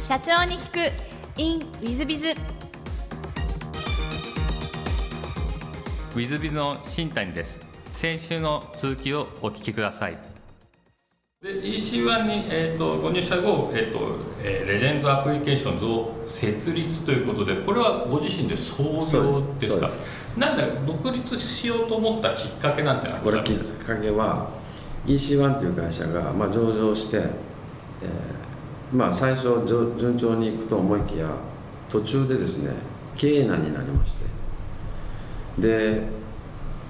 社長に聞く。In ウィズビズウィズビズの新谷です。先週の続きをお聞きください。で EC1 に、えーと、ご入社後、えーとえー、レジェンドアプリケーションズを設立ということでこれはご自身で創業ですか？なんで独立しようと思ったきっかけなんてなこれきっかけは EC1 という会社が、まあ、上場して、えーまあ最初順調にいくと思いきや途中でですね経営難になりましてで、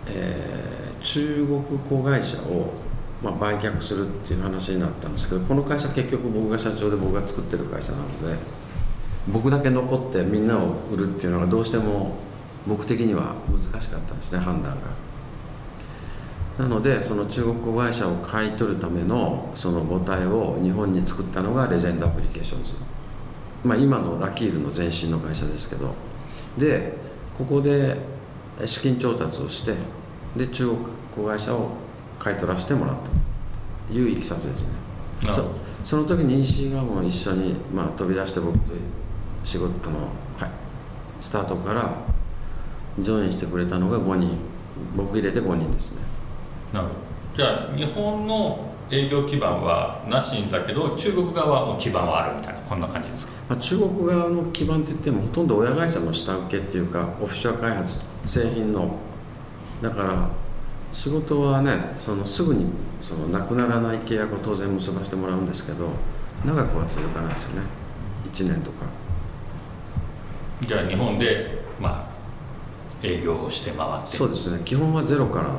えー、中国子会社を、まあ、売却するっていう話になったんですけどこの会社結局僕が社長で僕が作ってる会社なので僕だけ残ってみんなを売るっていうのがどうしても僕的には難しかったんですね判断が。なのでその中国子会社を買い取るためのその母体を日本に作ったのがレジェンドアプリケーションズ、まあ、今のラキールの前身の会社ですけど。でここで資金調達をしてで中国子会社を買い取らせてもらった。といういきさつですね。そその時に EC 側も一緒に、まあ、飛び出して僕と仕事あの、はい、スタートからジョインしてくれたのが5人。僕入れて5人ですねなるほど。じゃあ日本の営業基盤はなしだけど中国側は基盤はあるみたいなこんな感じですか、まあ、中国側の基盤って言ってもほとんど親会社の下請けっていうかオフィシャル開発製品のだから仕事はねそのすぐにそのなくならない契約を当然結ばせてもらうんですけど長くは続かないですよね。1年とか。じゃあ日本でまあ営業をして回って。そうですね。基本はゼロから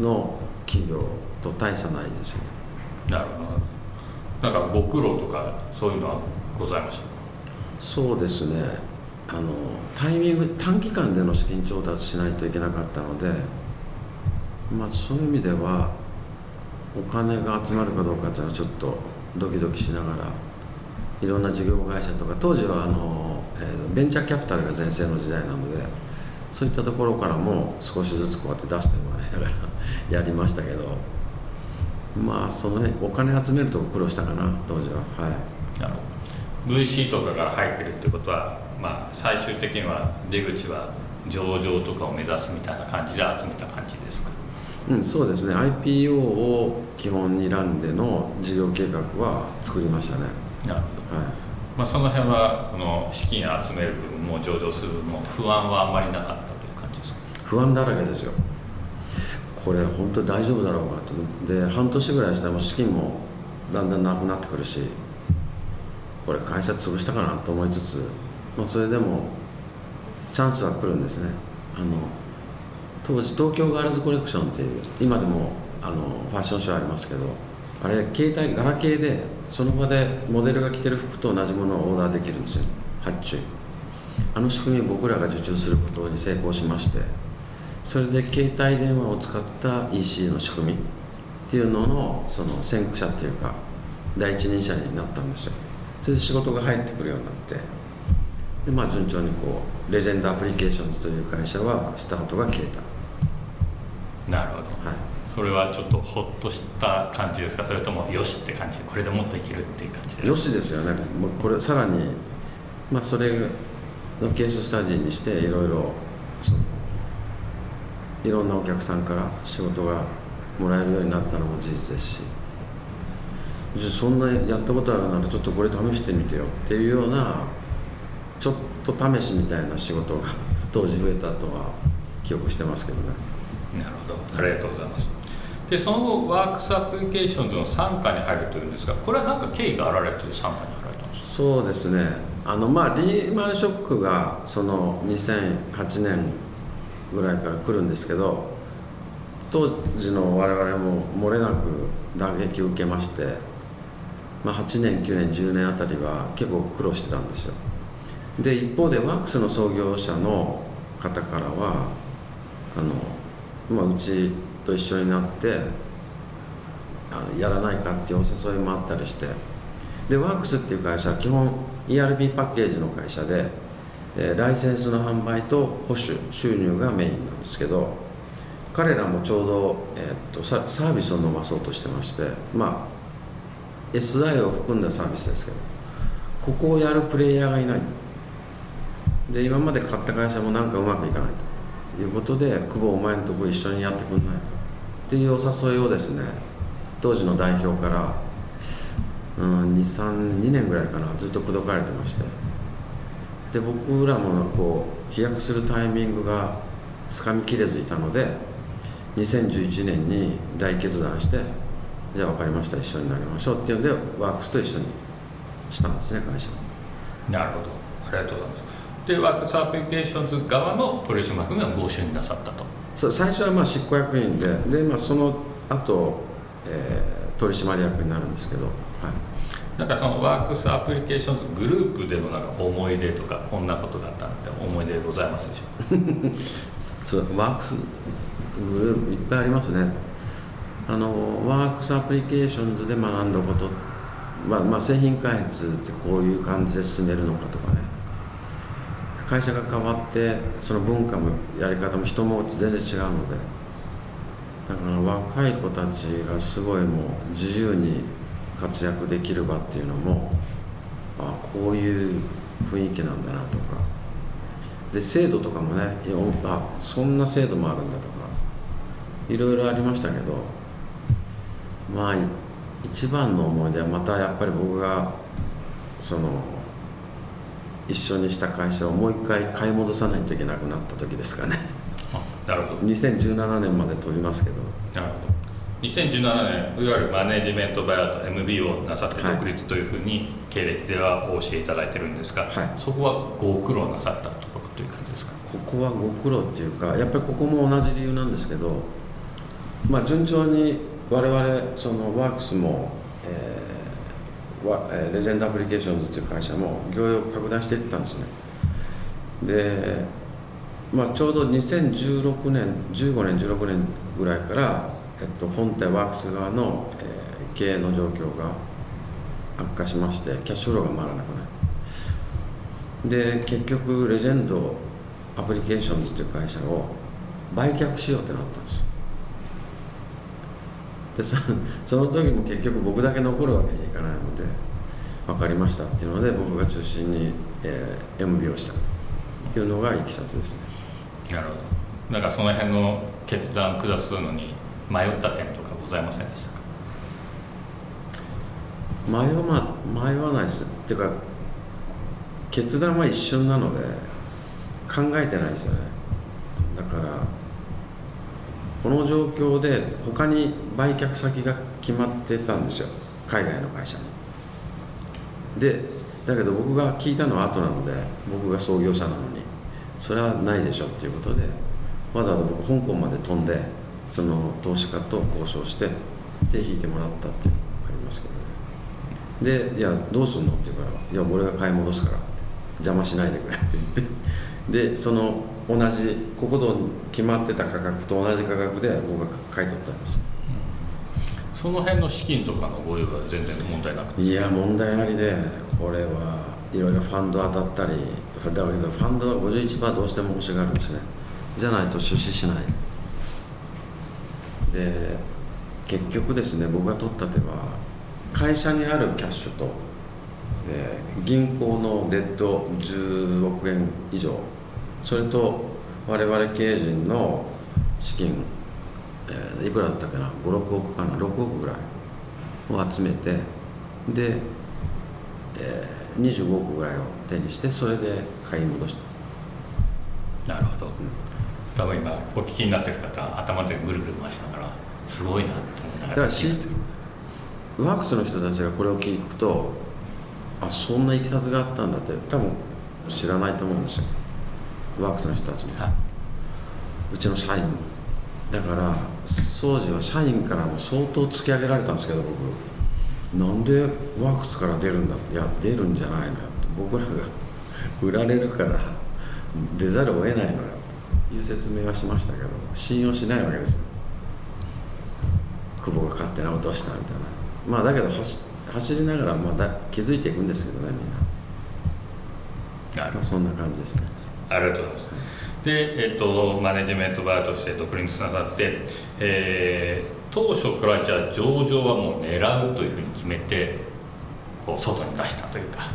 の企業と大差ないですよ。なるほど。なんかご苦労とかそういうのはございましたそうですね。あのタイミング短期間での資金調達しないといけなかったのでまあそういう意味ではお金が集まるかどうかっていうのはちょっとドキドキしながらいろんな事業会社とか当時はあの、えー、ベンチャーキャピタルが全盛の時代なのでそういったところからも少しずつこうやって出してもらいながらやりましたけどまあその辺お金集めると苦労したかな当時は。はい。VC とかから入ってるってことはまあ最終的には出口は上場とかを目指すみたいな感じで集めた感じですか？うんそうですね。IPO を基本に選んでの事業計画は作りましたね。なるほど、はい。まあ、その辺はその資金集める部分も上場する部分も不安はあんまりなかったという感じですか？不安だらけですよこれ本当に大丈夫だろうかと。で半年ぐらいしたら資金もだんだんなくなってくるしこれ会社潰したかなと思いつつ、まあ、それでもチャンスは来るんですね。あの当時東京ガールズコレクションっていう今でもあのファッションショーありますけどあれ携帯ガラケーでその場でモデルが着てる服と同じものをオーダーできるんですよ。発注。あの仕組みを僕らが受注することに成功しましてそれで携帯電話を使った EC の仕組みっていうののその先駆者っていうか第一人者になったんですよ。それで仕事が入ってくるようになってでまあ順調にこうレジェンドアプリケーションズという会社はスタートが切れた。なるほど、はい、それはちょっとほっとした感じですか？それともよしって感じこれでもっといけるっていう感じで？すよしですよね。もうこれさらにまあそれのケーススタディにしていろいろそのいろんなお客さんから仕事がもらえるようになったのも事実ですしじゃそんなやったことあるならちょっとこれ試してみてよっていうようなちょっと試しみたいな仕事が当時増えたとは記憶してますけどね。なるほど。ありがとうございます。でその後ワークスアプリケーションズの傘下に入るというんですがこれは何か経緯があられて傘下に入られたんですか？そうですね。あのまあリーマンショックがその2008年ぐらいから来るんですけど当時の我々も漏れなく打撃を受けまして、まあ、8年9年10年あたりは結構苦労してたんですよ。で一方でワークスの創業者の方からはあの、まあ、うちと一緒になってあのやらないかっていうお誘いもあったりして。でワークスっていう会社は基本 ERP パッケージの会社でえライセンスの販売と保守収入がメインなんですけど彼らもちょうど、えー、っとサービスを伸ばそうとしてましてまあ SI を含んだサービスですけどここをやるプレイヤーがいない。で今まで買った会社もなんかうまくいかないということで久保お前のとこ一緒にやってくんないっていうお誘いをですね当時の代表から、うん、232年ぐらいかなずっと口説かれてまして。で僕らもこう飛躍するタイミングがつかみきれずいたので2011年に大決断してじゃあ分かりました一緒になりましょうっていうんでワークスと一緒にしたんですね会社。なるほど。ありがとうございます。でワークスアプリケーションズ側の取締役がご就任なさったと。そう最初はまあ執行役員でで、まあ、その後、えー取締役になるんですけど、はい、なんかそのワークスアプリケーショングループでのなんか思い出とかこんなことがあったって思い出ございますでしょうか？そうワークスグループいっぱいありますね。あのワークスアプリケーションズで学んだこと、まあ、まあ製品開発ってこういう感じで進めるのかとかね。会社が変わってその文化もやり方も人も全然違うので。だから若い子たちがすごいもう自由に活躍できる場っていうのもあこういう雰囲気なんだなとか。で制度とかもねいやあそんな制度もあるんだとかいろいろありましたけどまあ一番の思い出はまたやっぱり僕がその一緒にした会社をもう一回買い戻さないといけなくなった時ですかね。あなるほど。2017年まで飛びますけど2017年いわゆるマネジメントバイアウト MBO をなさってはい独立というふうに経歴ではお教えいただいてるんですが、はい。そこはご苦労なさったところという感じですか？ここはご苦労っていうかやっぱりここも同じ理由なんですけどまあ順調に我々そのワークスも、えーレジェンドアプリケーションズっていう会社も業用拡大していったんですね。で、まあ、ちょうど2016年15年16年ぐらいから、えっと、本体ワークス側の、えー経営の状況が悪化しましてキャッシュフローが回らなくなる。で結局レジェンドアプリケーションズという会社を売却しようってなったんです。でそその時も結局僕だけ残るわけにはいかないので分かりましたっていうので僕が中心に、えー MB をしたというのがいきさつですね。なるほど。なんかその辺の決断下すのに迷った点とかございませんでしたか？迷わ迷わないです。っていうか決断は一瞬なので考えてないですよね。だからこの状況で他に売却先が決まってたんですよ。海外の会社に。でだけど僕が聞いたのは後なので僕が創業者なのにそれはないでしょっていうことでわざわざ僕香港まで飛んでその投資家と交渉して手引いてもらったっていうのがありますけどね。で「いやどうすんの?」って言うから「いや俺が買い戻すから」って邪魔しないでくれって言って でその同じここと決まってた価格と同じ価格で僕が買い取ったんです。その辺の資金とかのご用は全然問題なくて。いや問題ありでこれはいろいろファンド当たったりだけどファンドは51%どうしても欲しがるんですね。じゃないと出資しないで結局ですね僕が取った手は会社にあるキャッシュとで銀行のデッド10億円以上それと我々経営陣の資金、えーいくらだったかな56億かな6億ぐらいを集めてで、えー25億ぐらいを手にしてそれで買い戻した。なるほど多分今お聞きになってる方は頭でぐるぐる回しながらすごいなと思いながだかららしワークスの人たちがこれを聞くとあそんないきさつがあったんだって多分知らないと思うんですよ。ワークスの人たちも。はうちの社員も。だから当時は社員からも相当突き上げられたんですけど僕。なんでワークスから出るんだっていや出るんじゃないのよって。僕らが 売られるから出ざるを得ないのよ。という説明はしましたけど信用しないわけですよ。久保が勝手な落としたみたいな。まあだけど走走りながらまだ気づいていくんですけどねみんな、なるほまあ、そんな感じですね。どありがとうございます。で、えっと、マネジメントバーとして独立なさって、えー当初からじゃあ上場はもう狙うというふうに決めてこう外に出したというか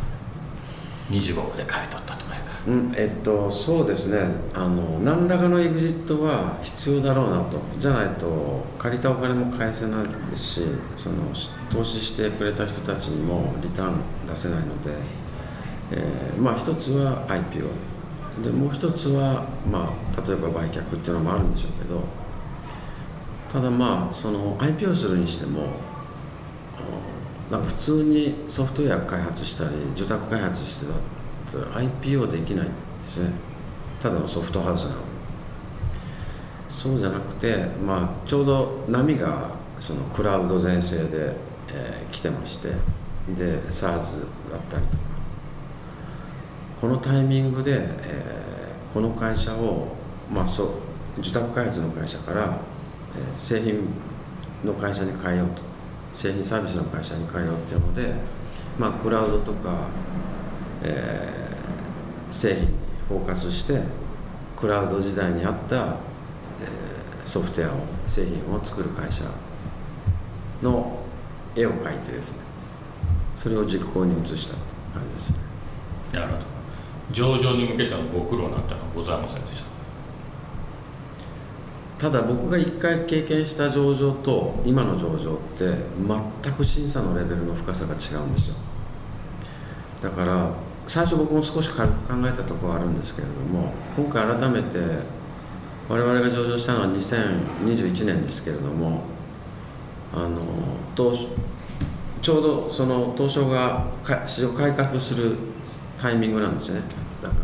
25個で買い取ったと。かうんえっとそうですね。あの何らかのエグジットは必要だろうなと。じゃないと借りたお金も返せないですしその投資してくれた人たちにもリターン出せないので、えーまあ一つは IPO でもう一つは、まあ、例えば売却っていうのもあるんでしょうけどただまあその IPO するにしてもなんか普通にソフトウェア開発したり住宅開発してた IPO できないんですね。ただのソフトハウスなの。そうじゃなくて、まあ、ちょうど波がそのクラウド全盛で、えー来てましてで SARS だったりとか。このタイミングで、えーこの会社を、まあ、そう住宅開発の会社から、えー製品の会社に変えようと。製品サービスの会社に変えようっていうので、まあ、クラウドとか、えー製品にフォーカスしてクラウド時代にあった、えーソフトウェアを製品を作る会社の絵を描いてですねそれを実行に移した感じですね。なるほど。上場に向けてのご苦労なんてのはございませんでした？ただ僕が一回経験した上場と今の上場って全く審査のレベルの深さが違うんですよ。だから最初僕も少し軽く考えたところはあるんですけれども今回改めて我々が上場したのは2021年ですけれどもあのちょうどその東証が市場改革するタイミングなんですね。だから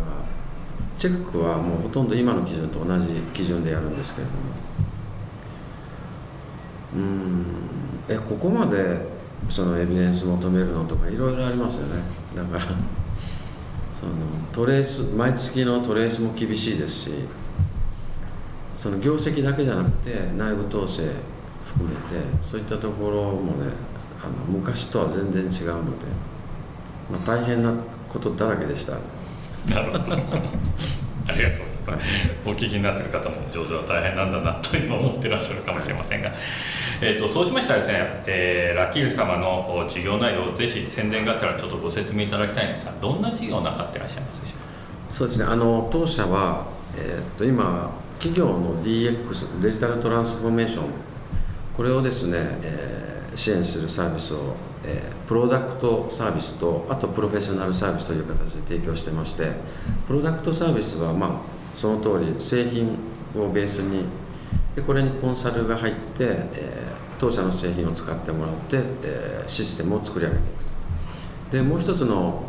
チェックはもうほとんど今の基準と同じ基準でやるんですけれども。うん。えここまでそのエビデンス求めるのとかいろいろありますよね。だからそのトレース毎月のトレースも厳しいですしその業績だけじゃなくて内部統制含めてそういったところもねあの昔とは全然違うので、まあ、大変なことだらけでした。なるほど。ありがとうございます。お聞きになってる方も上場は大変なんだなと今思ってらっしゃるかもしれませんが、えー、とそうしましたらですね、えーラキール様の事業内容をぜひ宣伝があったらちょっとご説明いただきたいんですがどんな事業をなさっていらっしゃいますでしょう？かそうですね。あの当社は、えーっと今企業の DX デジタルトランスフォーメーションこれをですね、えー支援するサービスを、えープロダクトサービスとあとプロフェッショナルサービスという形で提供してましてプロダクトサービスはまあその通り製品をベースにでこれにコンサルが入って、えー当社の製品を使ってもらって、えーシステムを作り上げていくと。でもう一つの、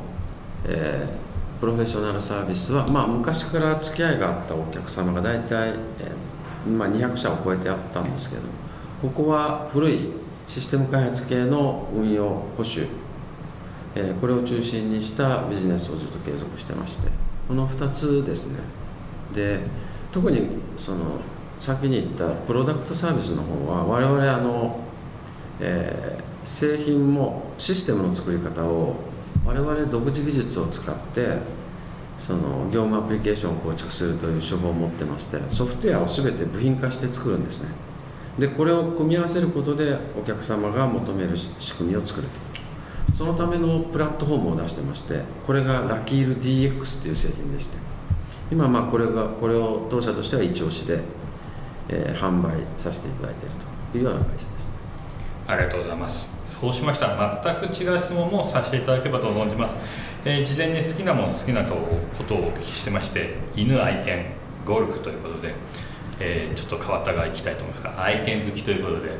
えープロフェッショナルサービスは、まあ、昔から付き合いがあったお客様が大体、えーまあ、200社を超えてあったんですけどここは古いシステム開発系の運用保守、えーこれを中心にしたビジネスをずっと継続してましてこの2つですね。で特にその先に言ったプロダクトサービスの方は我々あの、えー製品もシステムの作り方を我々独自技術を使ってその業務アプリケーションを構築するという手法を持ってましてソフトウェアを全て部品化して作るんですね。でこれを組み合わせることでお客様が求める仕組みを作ると。そのためのプラットフォームを出してましてこれがラキール DX という製品でして。今まあこれがこれを当社としては一押しで、えー販売させていただいているというような会社です。ねありがとうございます。そうしました。ら全く違う質問もさせていただければと存じます。えー事前に好きなもの好きなとことをお聞きしてまして、犬愛犬ゴルフということで、えーちょっと変わった側行きたいと思いますが、愛犬好きということで、はい。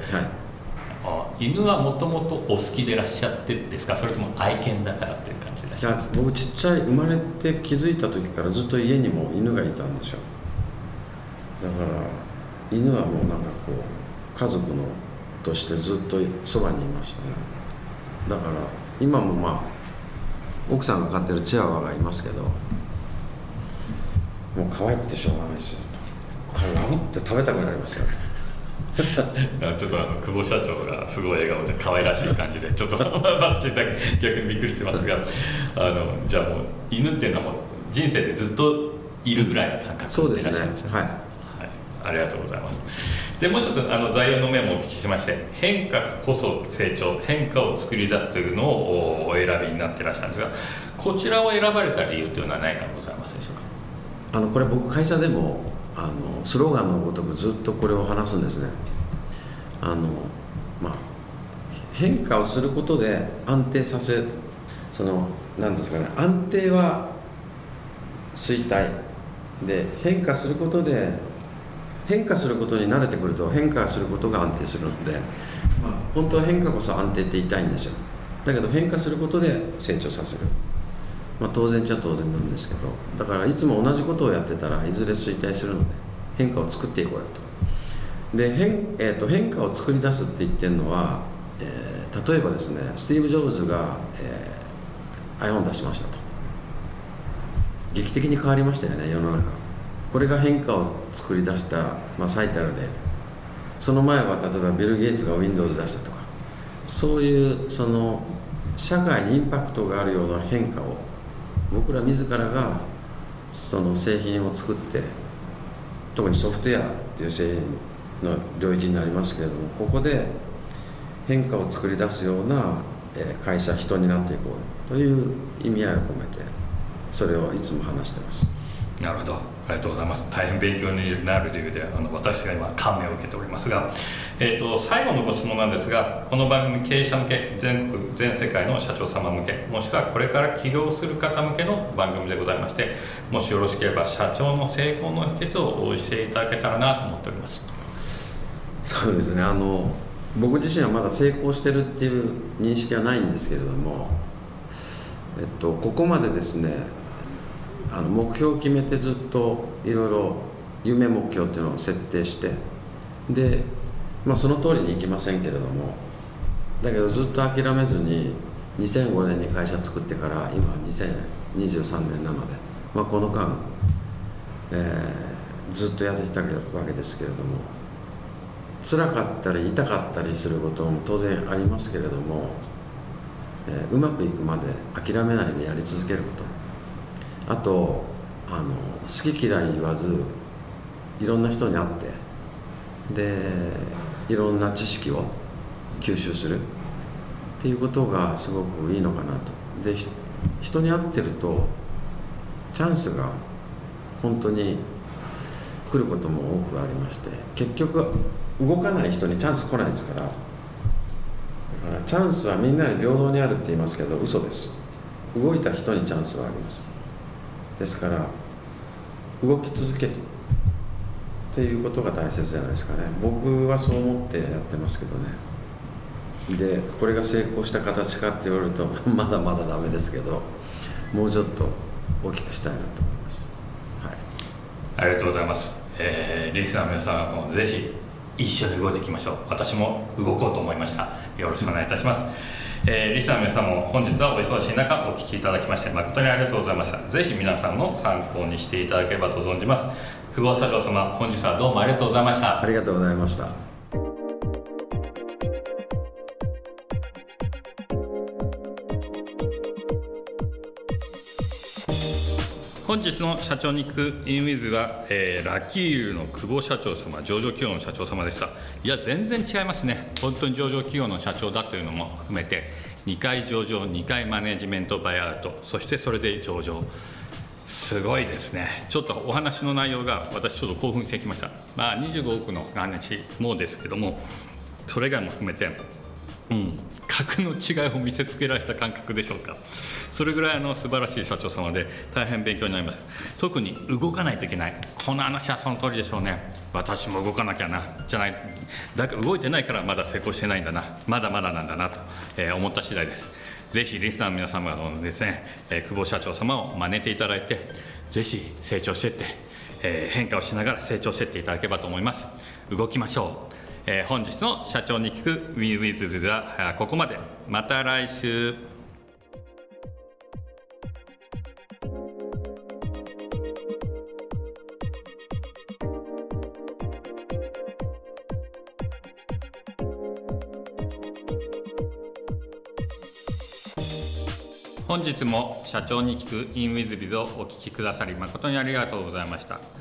あ犬はもともとお好きでいらっしゃってですか、それとも愛犬だからという感じでいや僕ちっちゃい生まれて気づいた時からずっと家にも犬がいたんですよ。だから犬はもうなんかこう家族のとしてずっとそばにいましたね。だから今もまあ奥さんが飼ってるチワワがいますけどもう可愛くてしょうがないですよ。これラブって食べたくなりますよ。あちょっとあの久保社長がすごい笑顔で可愛らしい感じでちょっと逆にびっくりしてますがあのじゃあもう犬っていうのはもう人生でずっといるぐらいの感覚そうですねいらっしゃいますはいはい、ありがとうございます。でもう一つあの材料の面もお聞きしまして変化こそ成長変化を作り出すというのをお選びになっていらっしゃるんですがこちらを選ばれた理由というのは何かございますでしょうか？あのこれ僕会社でもあのスローガンのごとくずっとこれを話すんですね。あのまあ変化をすることで安定させその何ですかね安定は衰退。で変化することで変化することに慣れてくると変化することが安定するので、まあ、本当は変化こそ安定って言いたいんですよ。だけど変化することで成長させる、まあ、当然っちゃ当然なんですけどだからいつも同じことをやってたらいずれ衰退するので変化を作っていこうよと。で変,、えー、と変化を作り出すって言ってるのは、えー、例えばですねスティーブ・ジョブズが、えー、iPhone 出しましたと。劇的に変わりましたよね世の中。これが変化を作り出した、まあ、最たる例。その前は例えばビル・ゲイツが Windows 出したとか。そういうその社会にインパクトがあるような変化を僕ら自らがその製品を作って特にソフトウェアっていう製品の領域になりますけれどもここで変化を作り出すような会社人になっていこうという意味合いを込めてそれをいつも話してます。なるほど。りがとうございます。大変勉強になる理由であの私が今感銘を受けておりますが、えーと、最後のご質問なんですがこの番組経営者向け全国全世界の社長様向けもしくはこれから起業する方向けの番組でございましてもしよろしければ社長の成功の秘訣をお教えいただけたらなと思っております。そうですね。あの僕自身はまだ成功してるっていう認識はないんですけれども、えっと、ここまでですねあの目標を決めてずっといろいろ夢目標っていうのを設定してで、まあ、その通りにいきませんけれどもだけどずっと諦めずに2005年に会社作ってから今2023年なので、まあ、この間、えー、ずっとやってきたわけですけれども辛かったり痛かったりすることも当然ありますけれども、えー、うまくいくまで諦めないでやり続けること。あとあの好き嫌い言わずいろんな人に会ってでいろんな知識を吸収する。っていうことがすごくいいのかなと。で人に会ってるとチャンスが本当に来ることも多くありまして結局動かない人にチャンス来ないですから。だからチャンスはみんなに平等にあるって言いますけど嘘です。動いた人にチャンスはあります。ですから動き続けるっていうことが大切じゃないですかね。僕はそう思ってやってますけどね。でこれが成功した形かって言われると まだまだダメですけどもうちょっと大きくしたいなと思います、はい、ありがとうございます、えー、リスナーの皆さんもぜひ一緒に動いていきましょう。私も動こうと思いました。よろしくお願いいたします、えー、リスナーの皆さんも本日はお忙しい中お聞きいただきまして誠にありがとうございました。ぜひ皆さんの参考にしていただければと存じます。久保社長様本日はどうもありがとうございました。ありがとうございました。本日の社長に聞くインウィズは、えー、ラッキールの久保社長様上場企業の社長様でした。いや全然違いますね。本当に上場企業の社長だというのも含めて2回上場2回マネジメントバイアウトそしてそれで上場。すごいですね。ちょっとお話の内容が私ちょっと興奮してきました。まあ25億の話もですけどもそれ以外も含めてうん。格の違いを見せつけられた感覚でしょうか。それぐらいの素晴らしい社長様で大変勉強になります。特に動かないといけない。この話はその通りでしょうね。私も動かなきゃな。じゃない。だから動いてないからまだ成功してないんだな。まだまだなんだなと、え思った次第です。ぜひリスナーの皆様のですね、えー、久保社長様を真似ていただいてぜひ成長していって、えー、変化をしながら成長していっていただければと思います。動きましょう、えー、本日の社長に聞く WeWith はここまで。また来週。本日も社長に聞く in WizBiz をお聞きくださり誠にありがとうございました。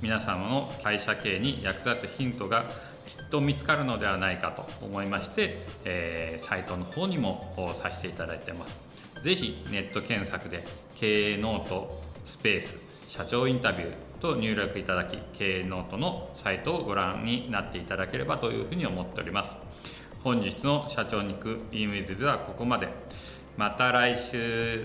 皆様の会社経営に役立つヒントがきっと見つかるのではないかと思いまして、えーサイトの方にもさせていただいてます。ぜひネット検索で経営ノートスペース社長インタビューと入力いただき経営ノートのサイトをご覧になっていただければというふうに思っております。本日の社長に行くインウィズではここまで。また来週。